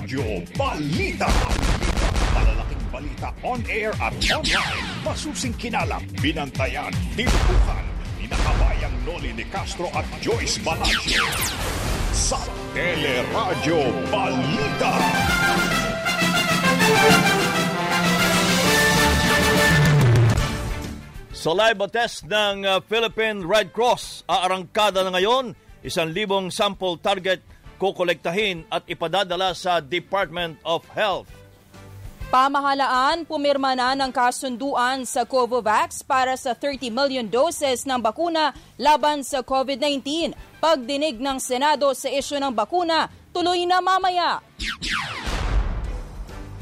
Radyo Balita. Malalaking balita on air at online. Masusing kinalap, binantayan, tinutukan. Inakabayang Noli de Castro at Joyce Balasio. Sa Teleradyo Balita. Saliva test ng uh, Philippine Red Cross aarangkada na ngayon. Isang libong sample target kukolektahin at ipadadala sa Department of Health. Pamahalaan, pumirma na ng kasunduan sa Covovax para sa 30 million doses ng bakuna laban sa COVID-19. Pagdinig ng Senado sa isyu ng bakuna, tuloy na mamaya.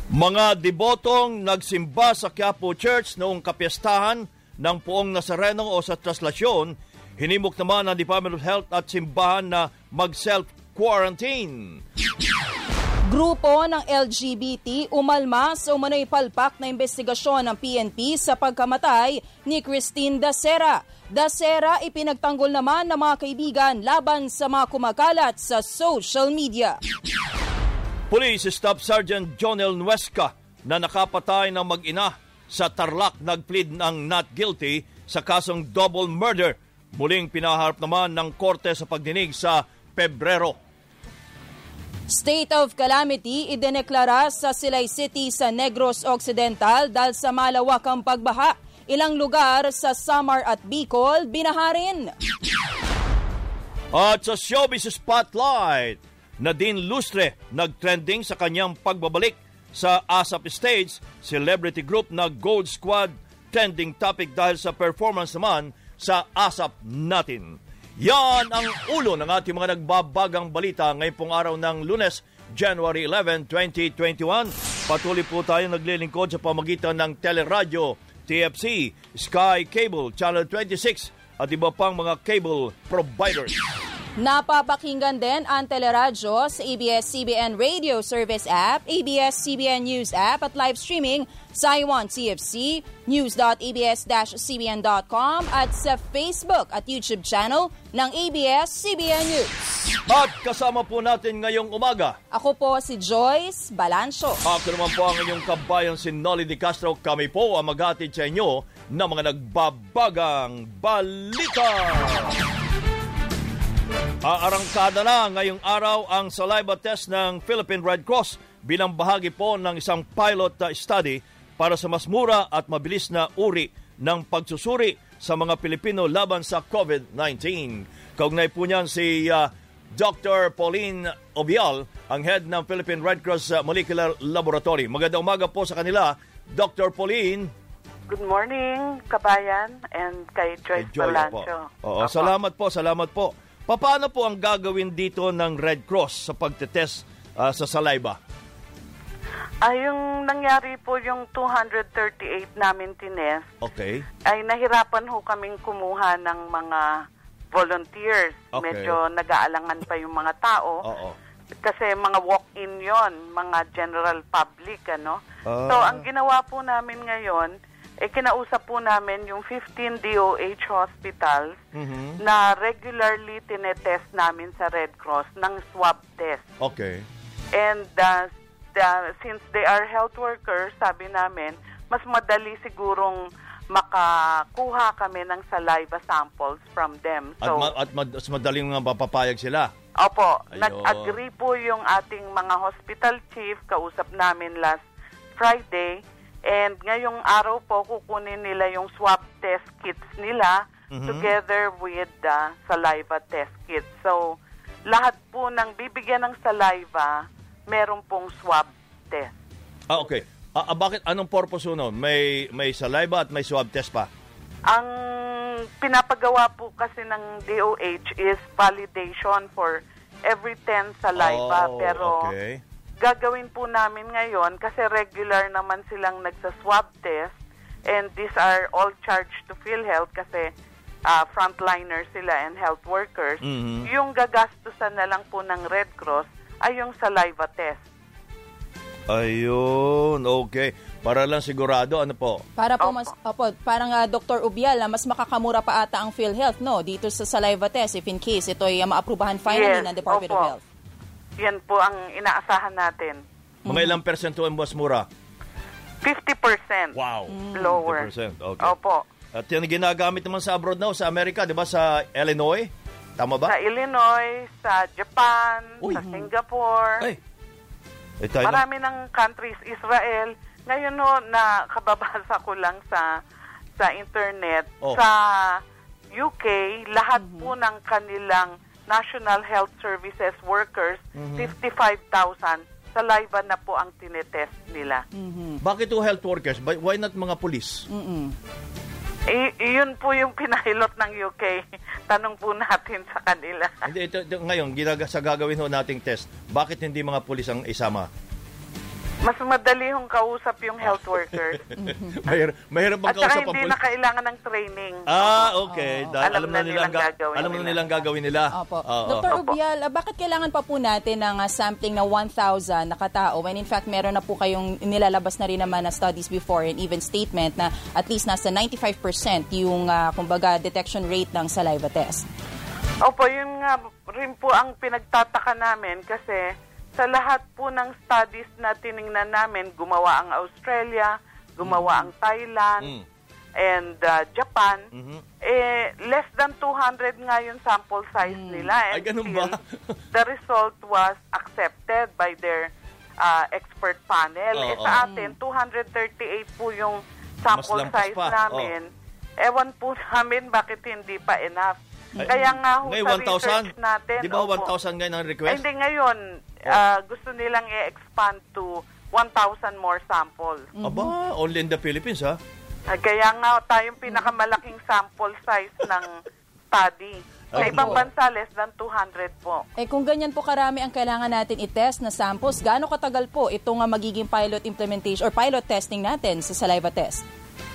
Mga debotong nagsimba sa Quiapo Church noong kapiestahan ng puong Nazareno o sa traslasyon, hinimok naman ng Department of Health at simbahan na mag-self-quarantine. Grupo ng LGBT umalma sa umano'y palpak na investigasyon ng PNP sa pagkamatay ni Christine Dacera. Dacera ipinagtanggol naman ng mga kaibigan laban sa mga kumakalat sa social media. Police Staff Sergeant Jonel Nuesca na nakapatay ng mag-ina sa Tarlac nagplead ng not guilty sa kasong double murder. Muling pinaharap naman ng korte sa pagdinig sa Pebrero. State of calamity idineklara sa Silay City sa Negros Occidental dahil sa malawakang pagbaha. Ilang lugar sa Samar at Bicol binaharin. At sa Showbiz Spotlight, Nadine Lustre nagtrending sa kanyang pagbabalik sa ASAP Stage, celebrity group na Gold Squad, trending topic dahil sa performance naman sa ASAP natin. Yan ang ulo ng ating mga nagbabagang balita ngayong pong araw ng lunes, January 11, 2021. Patuloy po tayo naglilingkod sa pamagitan ng Teleradyo, TFC, Sky Cable, Channel 26 at iba pang mga cable providers. Napapakinggan din ang teleradyo sa ABS-CBN Radio Service app, ABS-CBN News app at live streaming sa Iwan TFC, news.abs-cbn.com at sa Facebook at YouTube channel ng ABS-CBN News. At kasama po natin ngayong umaga. Ako po si Joyce Balancho. Ako naman po ang inyong kabayan si Nolly Di Castro. Kami po ang maghatid sa inyo ng mga nagbabagang balita. Aarangkada na ngayong araw ang saliva test ng Philippine Red Cross bilang bahagi po ng isang pilot study para sa mas mura at mabilis na uri ng pagsusuri sa mga Pilipino laban sa COVID-19. Kaugnay po niyan si uh, Dr. Pauline Obial, ang head ng Philippine Red Cross Molecular Laboratory. Magandang umaga po sa kanila, Dr. Pauline. Good morning, kabayan, and kay Joyce Joy Balancho. Po. Oo, salamat po, salamat po. Paano po ang gagawin dito ng Red Cross sa pagtetest uh, sa saliva? Ah, yung nangyari po yung 238 namin tinest, Okay. ay nahirapan ho kaming kumuha ng mga volunteers. Okay. Medyo nag-aalangan pa yung mga tao. Oo. Kasi mga walk-in yon mga general public, ano? Ah. So, ang ginawa po namin ngayon, eh, kinausap po namin yung 15 DOH hospitals Mhm. na regularly tinetest namin sa Red Cross ng swab test. Okay. And uh, the- since they are health workers, sabi namin, mas madali sigurong makakuha kami ng saliva samples from them. At, So, ma- at mad- mas madaling nga mapapayag sila. opo, Ayun. nag-agree po yung ating mga hospital chief, kausap namin last Friday, and ngayong araw po kukunin nila yung swab test kits nila Mhm. together with the saliva test kits. So, lahat po ng bibigyan ng saliva, meron pong swab test. Ah, okay. Ah, ah, bakit? Anong purpose nun? May, may saliva at may swab test pa? Ang pinapagawa po kasi ng DOH is validation for every 10 saliva. Oh, Pero okay. Gagawin po namin ngayon kasi regular naman silang nagsa-swab test and these are all charged to PhilHealth kasi ah, frontliners sila and health workers. Mhm. Yung gagastusan na lang po ng Red Cross ay yung saliva test. Ayun, okay. Para lang sigurado, ano po? Para po mas opo, parang ah, Dr. Ubial, ah, mas makakamura pa ata ang PhilHealth no dito sa saliva test if in case ito ay ah, maaprubahan finally Yes, ng Department of opo. Health. Yan po ang inaasahan natin. Mga ilang persento ang mas mura? 50% Wow. lower. 50%, okay. Opo. At yan ginagamit naman sa abroad now, sa Amerika, di ba? Sa Illinois? Tama ba? Sa Illinois, sa Japan, Uy. sa Singapore. Ay. Eh, tayo na. Marami ng countries, Israel. Ngayon no, na kababasa ko lang sa sa internet, Oh. sa UK, lahat po ng kanilang National Health Services workers, 55,000, saliva na po ang tinetest nila. Bakit o health workers? Why- not mga police? Mm-mm. I- iyon po yung pinahilot ng UK. Tanong po natin sa kanila. Hindi, ito, ito, ngayon, ginaga, sa gagawin ho nating test, bakit hindi mga pulis ang isama? Mas madali hong kausap yung health workers. mahirap, mahirap bang At kausap ang hindi na kailangan ng training. Ah, okay. Oo. Dahil Alam alam, na nilang, ga- gagawin alam na nila. nilang gagawin nila. Opo. Oo. Dr. Opo. Rubial, ah, bakit kailangan pa po natin ng ah, sampling na 1,000 na katao when in fact meron na po kayong nilalabas na rin naman na studies before and even statement na at least nasa 95% yung ah, kumbaga detection rate ng saliva test? Opo, yun nga rin po ang pinagtataka namin kasi sa lahat po ng studies na tiningnan namin, gumawa ang Australia, gumawa ang Thailand, Mm. and uh, Japan, Mhm. eh, less than 200 nga yung sample size nila. Ay, And ganun still, ba? the result was accepted by their uh, expert panel. eh, Oo. sa atin, 238 po yung sample size pa. namin. Ewan po namin bakit hindi pa enough. Kaya nga ho Ngayon, sa research 1,000? natin, Di ba opo. 1,000 ngayon ang Ay, request? hindi ngayon, ah, gusto nilang i-expand to 1,000 more samples. Aba, only in the Philippines, ha? Ah, kaya nga tayong pinakamalaking sample size ng study. Sa ibang bansa, less than 200 po. Eh kung ganyan po karami ang kailangan natin i-test na samples, gaano katagal po ito nga magiging pilot implementation or pilot testing natin sa saliva test?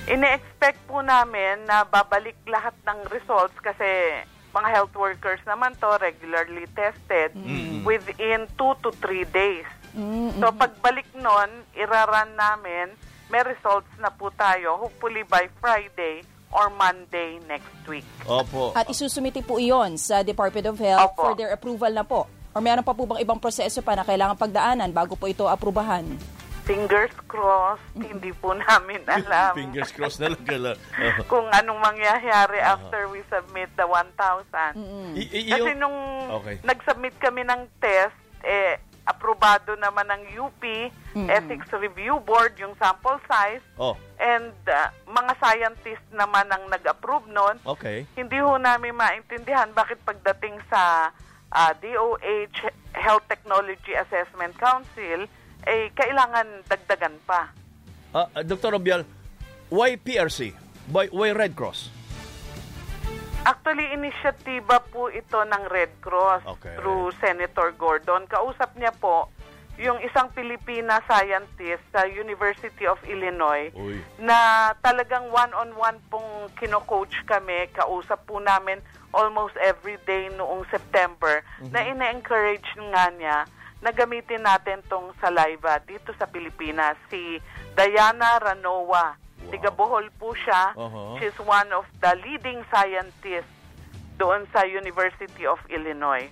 Ine-expect po namin na babalik lahat ng results kasi mga health workers naman to regularly tested within 2 to 3 days. So pagbalik nun, iraran namin, may results na po tayo hopefully by Friday or Monday next week. Opo. At isusumiti po iyon sa Department of Health Opo. for their approval na po. Or meron pa po bang ibang proseso pa na kailangan pagdaanan bago po ito aprubahan? Fingers crossed, hindi po namin alam Fingers crossed na lang. Kala. Oo. kung anong mangyayari after we submit the 1,000. I- i- Kasi nung Okay. nag-submit kami ng test, eh, aprobado naman ng UP, Ethics Review Board, yung sample size, Oh, and uh, mga scientists naman ang nag-approve nun. okay. Hindi ho namin maintindihan bakit pagdating sa ah, DOH Health Technology Assessment Council, eh, kailangan dagdagan pa. Ah, ah, Dr. Obial, why PRC? Why, why Red Cross? Actually, inisyatiba po ito ng Red Cross Okay. through Senator Gordon. Kausap niya po yung isang Pilipina scientist sa University of Illinois Uy. na talagang one-on-one pong kino-coach kami. Kausap po namin almost every day noong September na ina-encourage nga niya na gamitin natin tong saliva dito sa Pilipinas. Si Diana Ranoa. Tiga Bohol po siya. Uh-huh. She's one of the leading scientists doon sa University of Illinois.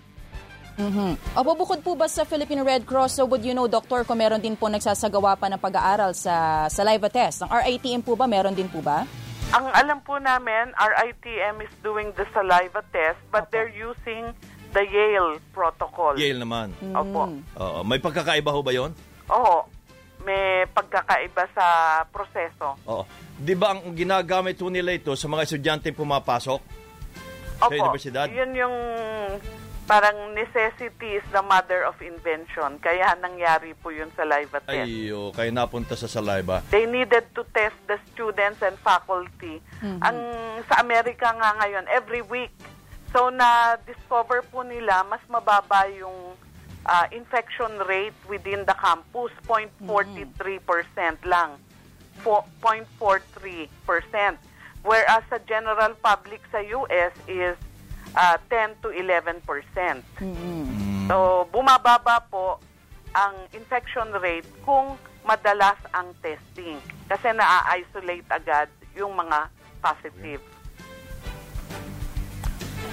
Mhm. Opo, bukod po ba sa Philippine Red Cross, so would you know, Doctor, kung meron din po nagsasagawa pa ng pag-aaral sa saliva test? Ang RITM po ba, meron din po ba? Ang alam po namin, RITM is doing the saliva test but they're using the Yale protocol. Yale naman. Opo. Oo. may pagkakaiba ho ba yon? Oo. May pagkakaiba sa proseso. Oo. Di ba ang ginagamit ho nila ito sa mga estudyante pumapasok? Opo. universidad? Yun yung parang necessity is the mother of invention. Kaya nangyari po yun sa live test. Ayo, kaya napunta sa saliva. They needed to test the students and faculty. Ang sa Amerika nga ngayon, every week. So na-discover po nila mas mababa yung ah, infection rate within the campus, 0.43% lang. Fo- 0.43%. Whereas sa general public sa US is ah, 10 to 11%. So, bumababa po ang infection rate kung madalas ang testing. Kasi na-isolate agad yung mga positive.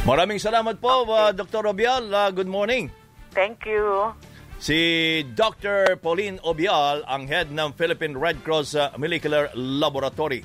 Maraming salamat po, uh, Dr. Obial. Uh, good morning. Thank you. Si Dr. Pauline Obial, ang head ng Philippine Red Cross uh, Molecular Laboratory.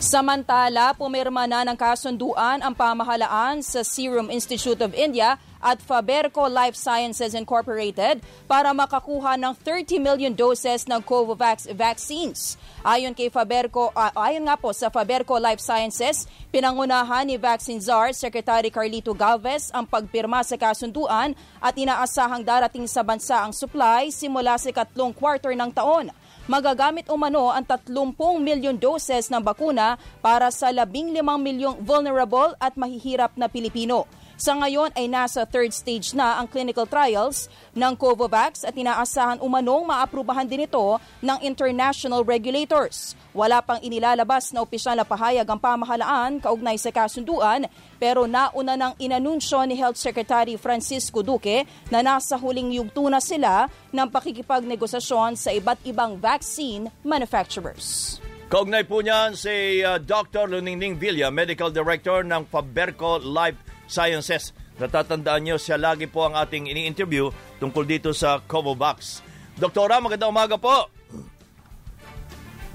Samantala, pumirma na ng kasunduan ang pamahalaan sa Serum Institute of India at Faberco Life Sciences Incorporated para makakuha ng 30 million doses ng Covovax vaccines. Ayon kay Faberco, uh, ayon nga po sa Faberco Life Sciences, pinangunahan ni Vaccine Czar Secretary Carlito Galvez ang pagpirma sa kasunduan at inaasahang darating sa bansa ang supply simula sa katlong quarter ng taon magagamit umano ang 30 milyon doses ng bakuna para sa 15 milyong vulnerable at mahihirap na Pilipino. Sa ngayon ay nasa third stage na ang clinical trials ng Covovax at inaasahan umanong maaprubahan din ito ng international regulators. Wala pang inilalabas na opisyal na pahayag ang pamahalaan kaugnay sa kasunduan pero nauna nang inanunsyo ni Health Secretary Francisco Duque na nasa huling yugto na sila ng pakikipagnegosasyon sa iba't ibang vaccine manufacturers. Kaugnay po niyan si uh, Dr. Luningning Villa, Medical Director ng Faberco Life Sciences. Natatandaan niyo, siya lagi po ang ating ini-interview tungkol dito sa Covovax. Doktora, magandang umaga po.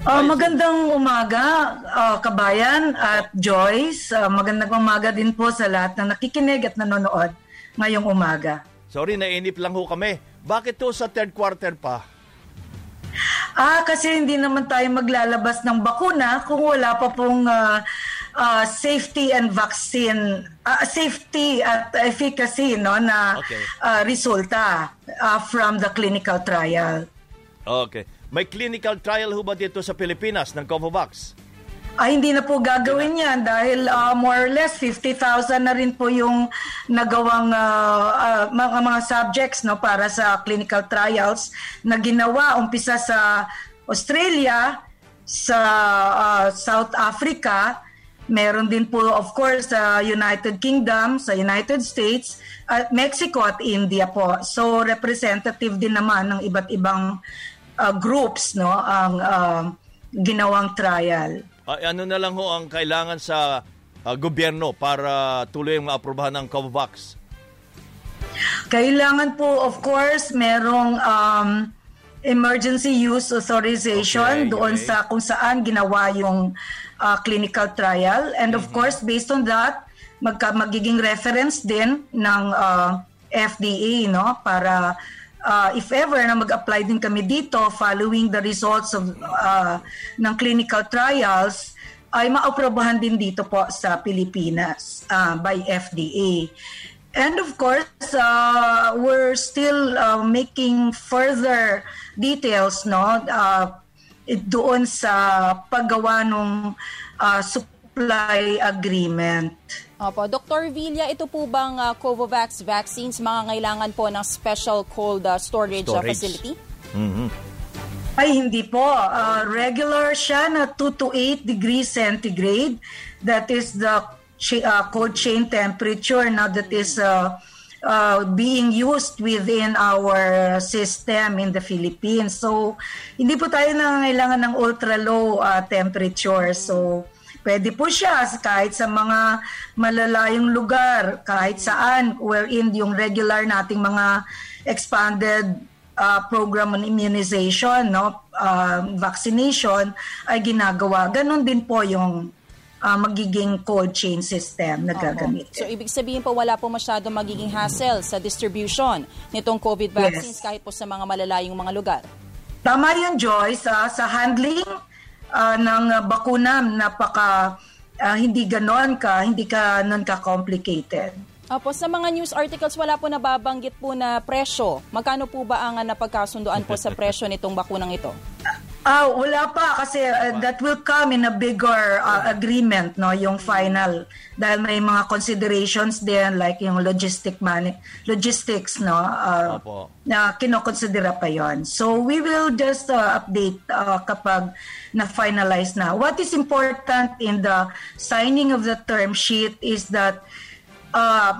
Uh, magandang umaga, uh, kabayan at Joyce. Uh, magandang umaga din po sa lahat na nakikinig at nanonood ngayong umaga. Sorry, nainip lang ho kami. Bakit to sa third quarter pa? Ah, kasi hindi naman tayo maglalabas ng bakuna kung wala pa pong uh, uh, safety and vaccine, uh, safety at efficacy no na okay. uh, resulta uh, from the clinical trial. Okay. May clinical trial ho ba dito sa Pilipinas ng Covovax? Ah, hindi na po gagawin yan dahil uh, more or less 50,000 na rin po yung nagawang uh, uh, mga, mga subjects no para sa clinical trials na ginawa umpisa sa Australia, sa uh, South Africa, meron din po of course sa United Kingdom, sa United States, at Mexico at India po. So representative din naman ng iba't ibang uh, groups no ang uh, ginawang trial. Uh, ano na lang ho ang kailangan sa uh, gobyerno para tuloy ang maaprubahan ng Covax? Kailangan po of course merong um, emergency use authorization okay, doon okay. sa kung saan ginawa yung uh, clinical trial and of mm-hmm. course based on that magka, magiging reference din ng uh, FDA no para uh, if ever na mag-apply din kami dito following the results of uh, ng clinical trials ay maaprobahan din dito po sa Pilipinas uh, by FDA. And of course, uh, we're still uh, making further details no uh, doon sa paggawa ng uh, supply agreement. Opo. Dr. Villa, ito po bang uh, Covovax vaccines mga kailangan po ng special cold uh, storage, uh, storage. Uh, facility? Mm-hmm. Ay, hindi po. Uh, regular siya na 2 to 8 degrees centigrade. That is the uh, cold chain temperature now that is uh, uh, being used within our system in the Philippines. So, hindi po tayo nangangailangan ng ultra low uh, temperature. So, Pwede po siya kahit sa mga malalayong lugar, kahit saan, wherein yung regular nating mga expanded uh, program on immunization, no, uh, vaccination, ay ginagawa. Ganon din po yung uh, magiging cold chain system na gagamit. So, ibig sabihin po, wala po masyado magiging hassle sa distribution nitong COVID vaccines yes. kahit po sa mga malalayong mga lugar. Tama yun, Joyce. Uh, sa handling, uh, ng bakuna napaka uh, hindi ganon ka, hindi ka non ka complicated. Opo, sa mga news articles wala po nababanggit po na presyo. Magkano po ba ang napagkasunduan po sa presyo nitong bakunang ito? Ah, uh, wala pa kasi uh, that will come in a bigger uh, agreement no, yung final dahil may mga considerations din like yung logistic money, logistics no uh, na kinokonsidera pa yon. So we will just uh, update uh, kapag na finalize na. What is important in the signing of the term sheet is that uh,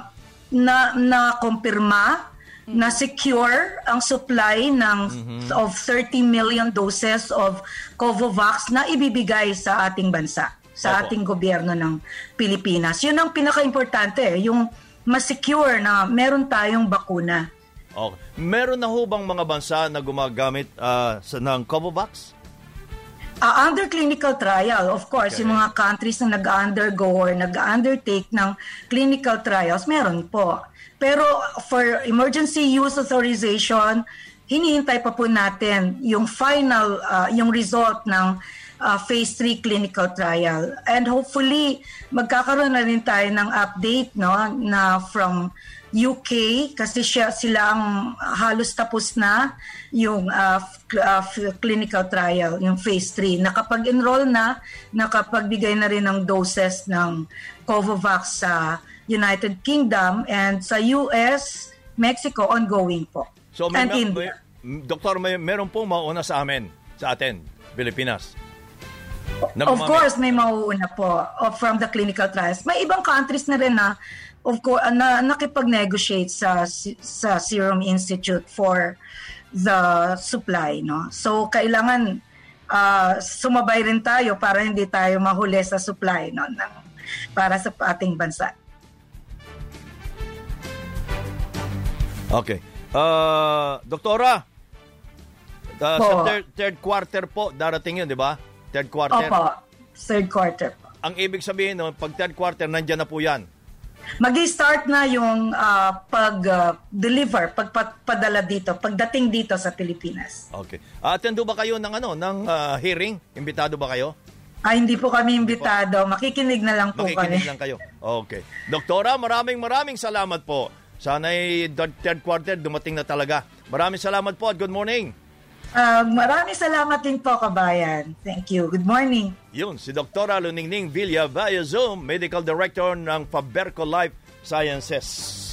na na kumpirma na secure ang supply ng mm-hmm. of 30 million doses of Covovax na ibibigay sa ating bansa, sa Opo. ating gobyerno ng Pilipinas. Yun ang pinaka-importante, yung ma-secure na meron tayong bakuna Okay. Meron na ho bang mga bansa na gumagamit uh, sa, ng Covovax? Uh, under clinical trial, of course, okay. yung mga countries na nag-undergo or nag-undertake ng clinical trials, meron po. Pero for emergency use authorization, hinihintay pa po natin yung final, uh, yung result ng uh, phase 3 clinical trial. And hopefully, magkakaroon na rin tayo ng update no, na from UK kasi siya sila ang halos tapos na yung uh, uh, clinical trial, yung phase 3. Nakapag-enroll na, nakapagbigay na rin ng doses ng Covovax sa United Kingdom and sa US, Mexico ongoing po. So may, and India. May, Doktor, may meron pong mauna sa amin, sa atin, Pilipinas. of course, may mauuna po from the clinical trials. May ibang countries na rin na of course, na, nakipag-negotiate sa, sa Serum Institute for the supply. No? So, kailangan uh, sumabay rin tayo para hindi tayo mahuli sa supply no, ng, para sa ating bansa. Okay. Uh, Doktora, uh, sa third, third quarter po, darating yun, di ba? Third quarter. Opo, third quarter po. Ang ibig sabihin, no, pag third quarter, nandyan na po yan Magi-start na yung uh, pag-deliver, uh, pagpadala dito, pagdating dito sa Pilipinas. Okay. Uh, attendo ba kayo ng ano, ng uh, hearing? Imbitado ba kayo? Ay, hindi po kami imbitado. Makikinig na lang po Makikinig kami. Makikinig lang kayo. Okay. Doktora, maraming maraming salamat po. Sana'y third quarter dumating na talaga. Maraming salamat po at good morning. Uh, maraming salamat din po, kabayan. Thank you. Good morning. Yun, si Dr. Luningning Villa via Zoom, Medical Director ng Faberco Life Sciences.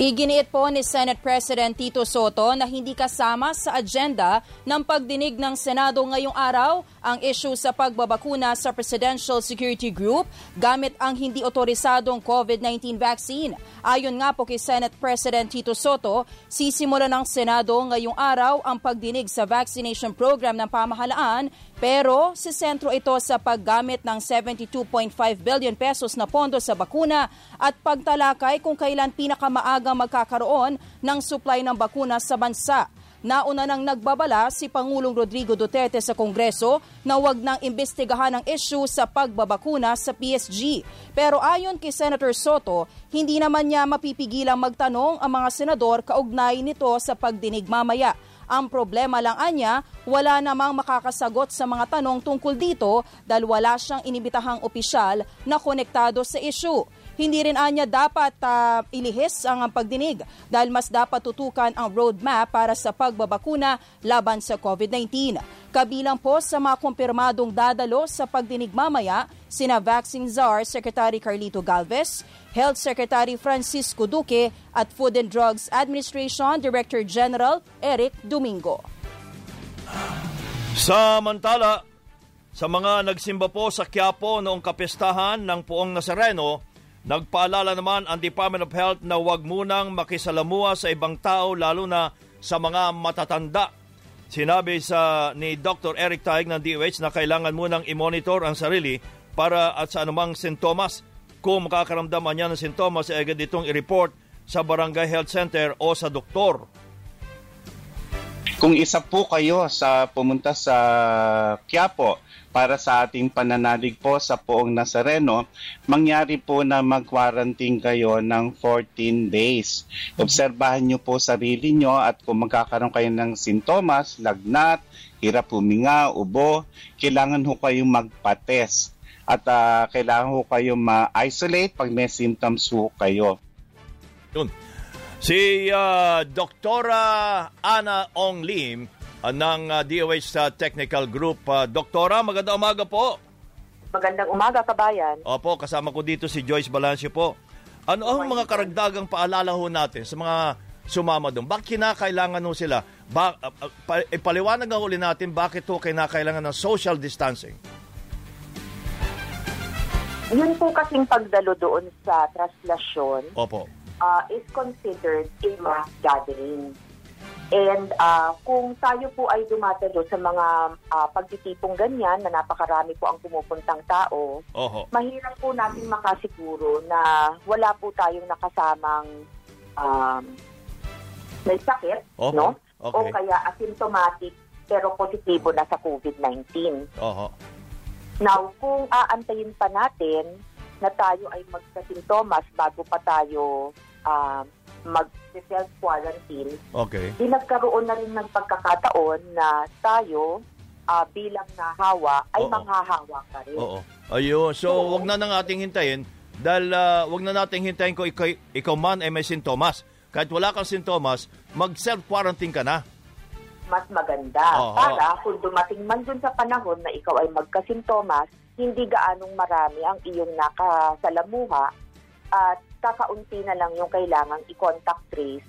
Iginiit po ni Senate President Tito Soto na hindi kasama sa agenda ng pagdinig ng Senado ngayong araw ang issue sa pagbabakuna sa Presidential Security Group gamit ang hindi otorisadong COVID-19 vaccine. Ayon nga po kay Senate President Tito Soto, sisimula ng Senado ngayong araw ang pagdinig sa vaccination program ng pamahalaan pero si sentro ito sa paggamit ng 72.5 billion pesos na pondo sa bakuna at pagtalakay kung kailan pinakamaagang magkakaroon ng supply ng bakuna sa bansa. Nauna nang nagbabala si Pangulong Rodrigo Duterte sa Kongreso na wag nang imbestigahan ang issue sa pagbabakuna sa PSG. Pero ayon kay Senator Soto, hindi naman niya mapipigilang magtanong ang mga senador kaugnay nito sa pagdinig mamaya. Ang problema lang anya, wala namang makakasagot sa mga tanong tungkol dito dahil wala siyang inibitahang opisyal na konektado sa issue. Hindi rin anya dapat uh, ilihis ang pagdinig dahil mas dapat tutukan ang roadmap para sa pagbabakuna laban sa COVID-19. Kabilang po sa mga kumpirmadong dadalo sa pagdinig mamaya, sina Vaccine Czar Secretary Carlito Galvez, Health Secretary Francisco Duque at Food and Drugs Administration Director General Eric Domingo. Samantala, sa mga nagsimba po sa Quiapo noong kapestahan ng Puong Nazareno, Nagpaalala naman ang Department of Health na huwag munang makisalamuha sa ibang tao lalo na sa mga matatanda. Sinabi sa ni Dr. Eric Taig ng DOH na kailangan munang i-monitor ang sarili para at sa anumang sintomas. Kung makakaramdaman niya ng sintomas, ay agad itong i-report sa Barangay Health Center o sa doktor. Kung isa po kayo sa pumunta sa Quiapo para sa ating pananalig po sa Poong Nazareno, mangyari po na mag-quarantine kayo ng 14 days. Obserbahan nyo po sarili nyo at kung magkakaroon kayo ng sintomas, lagnat, hirap huminga, ubo, kailangan ho kayong magpa-test at uh, kailangan ho kayong ma-isolate pag may symptoms ho kayo. Yun. Si uh, Doktora Ana Ong Lim uh, ng uh, DOH sa Technical Group. Uh, Doktora, magandang umaga po. Magandang umaga, kabayan. Opo, kasama ko dito si Joyce Balancio po. Ano ang mga karagdagang paalala ho natin sa mga sumama doon? Bakit kinakailangan ho sila? Ba, uh, uh, pa, ipaliwanag ang uli natin bakit ho kinakailangan ng social distancing? Yun po kasing pagdalo doon sa traslasyon Opo. Uh, is considered a mass gathering. And uh, kung tayo po ay dumadalo sa mga uh, pagtitipong ganyan na napakarami po ang pumupuntang tao, Oho. mahirap po natin makasiguro na wala po tayong nakasamang um, may sakit, Oho, no? okay. O kaya asymptomatic pero positibo na sa COVID-19. Oho. Now, kung aantayin pa natin na tayo ay magka-sintomas bago pa tayo um, mag-self-quarantine, Okay. di nagkaroon na rin ng pagkakataon na tayo ah, bilang nahawa ay Oo. manghahawa ka rin. Oo. Ayun. So, Oo. wag na nang ating hintayin dahil ah, wag na nating hintayin kung ikaw, ikaw man ay may sintomas. Kahit wala kang sintomas, mag-self-quarantine ka na. Mas maganda. Oo. Para kung dumating man dun sa panahon na ikaw ay magkasintomas, hindi gaanong marami ang iyong nakasalamuha at kakaunti na lang yung kailangang i-contact trace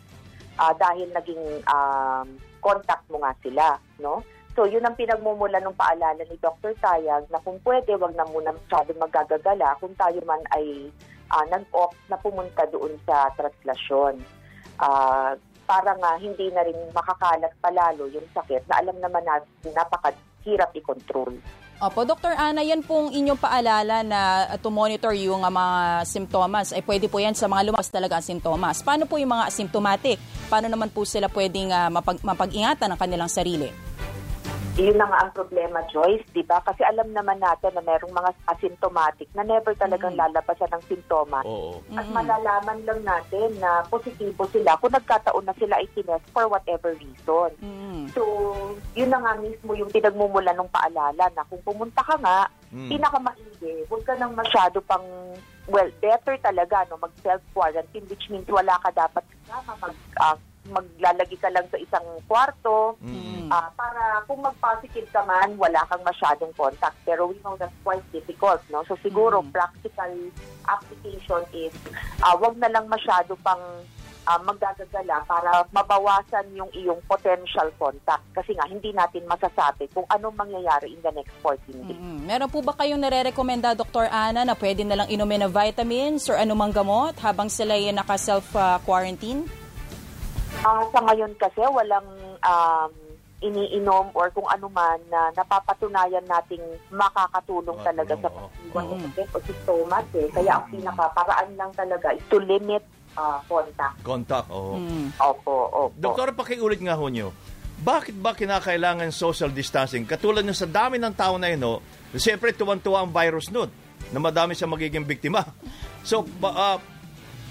ah, dahil naging um, contact mo nga sila, no? So, yun ang pinagmumula ng paalala ni Dr. Tayag na kung pwede, wag na muna masyadong magagagala kung tayo man ay ah, nag-opt na pumunta doon sa translasyon. Ah, para nga hindi na rin makakalat palalo yung sakit na alam naman natin napakahirap i-control. Opo, Dr. Ana, yan pong inyong paalala na uh, to monitor yung uh, mga simptomas. Ay pwede po yan sa mga lumabas talaga ang simptomas. Paano po yung mga asymptomatic? Paano naman po sila pwedeng uh, mapag- mapag-ingatan ng kanilang sarili? Yun na nga ang problema, Joyce, di ba? Kasi alam naman natin na merong mga asymptomatic na never talagang lalabasan ng simptomas. Oo. At malalaman lang natin na positibo sila kung nagkataon na sila ay tinest for whatever reason. Mm. So, yun na nga mismo yung pinagmumula ng paalala na kung pumunta ka nga, Mm. pinakamaigi, huwag ka nang masyado pang, well, better talaga, no, mag-self-quarantine, which means wala ka dapat kasama, mag, ah, maglalagi ka lang sa isang kwarto, Mm. ah, para kung mag-positive ka man, wala kang masyadong contact. Pero we know that's quite difficult, no? So siguro, practical application is, ah, wag na lang masyado pang ah, magdadagala para mabawasan yung iyong potential contact. Kasi nga, hindi natin masasabi kung anong mangyayari in the next 14 days. Mm. Meron po ba kayong nare-recommenda, Dr. Ana, na pwede na lang inumin na vitamins or anumang gamot habang sila ay naka-self-quarantine? Ah, sa ngayon kasi, walang um, iniinom or kung ano man na napapatunayan nating makakatulong Ah, talaga sa oo. pag-iwan ng sakit o eh. Kaya ang pinakaparaan lang talaga is to limit ah, contact. Contact. Oo. Mm. Opo, opo. Doktor, pakiulit nga ho nyo. Bakit ba kinakailangan social distancing? Katulad nyo sa dami ng tao na yun, no? siyempre tuwan-tuwa ang virus nun na madami siya magiging biktima. So, ba- ah,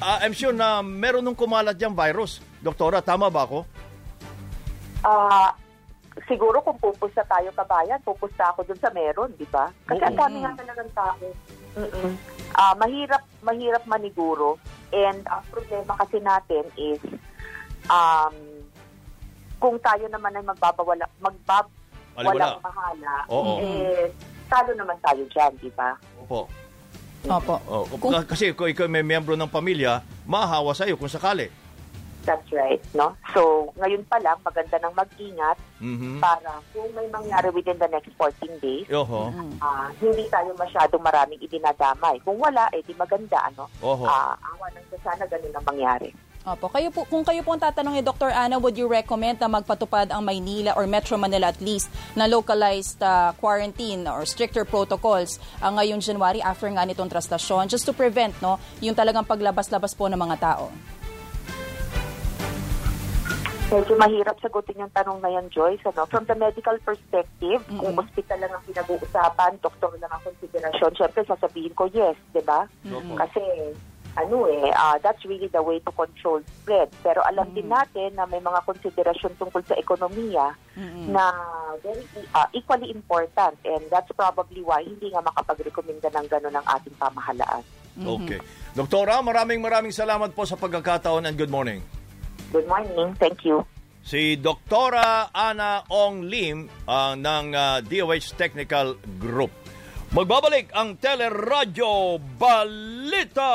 ah, I'm sure na meron nung kumalat diyang virus. Doktora, tama ba ako? Ah, siguro kung pupunta tayo kabayan, pupunta ako dun sa meron, di ba? Kasi ang dami nga talagang tao. Mm-mm. Ah, mahirap, mahirap maniguro. And ang problema kasi natin is, um, kung tayo naman ay magbabawala, magbab, walang mahala, Oo. eh, talo naman tayo dyan, di ba? Opo. Opo. Oh, Kung- kasi kung ikaw may miyembro ng pamilya, mahahawa sa'yo kung sakali. That's right, no? So, ngayon pa lang, maganda nang mag-ingat Mhm. para kung may mangyari within the next 14 days, Oho. ah, hindi tayo masyadong maraming idinadamay. Kung wala, eh di maganda, ano? Oho. Ah, awa ng Diyos, sana ganun ang mangyari. Opo. Kayo po, kung kayo po ang tatanungin, Dr. Ana, would you recommend na magpatupad ang Maynila or Metro Manila at least na localized uh, quarantine or stricter protocols uh, ngayong January after nga nitong trastasyon just to prevent no yung talagang paglabas-labas po ng mga tao? Medyo mahirap sagutin yung tanong na yan, Joyce. Ano? From the medical perspective, kung hospital lang ang pinag-uusapan, doktor lang ang konsiderasyon, syempre sasabihin ko yes, di ba? Kasi ano eh, ah, that's really the way to control spread. Pero alam din natin na may mga konsiderasyon tungkol sa ekonomiya na very ah, equally important and that's probably why hindi nga makapag-recommenda ng gano'n ang ating pamahalaan. Okay. Doktora, maraming maraming salamat po sa pagkakataon and good morning. Good morning. Thank you. Si Doktora Ana Ong Lim ah, ng ah, DOH Technical Group. Magbabalik ang Teleradyo Balita!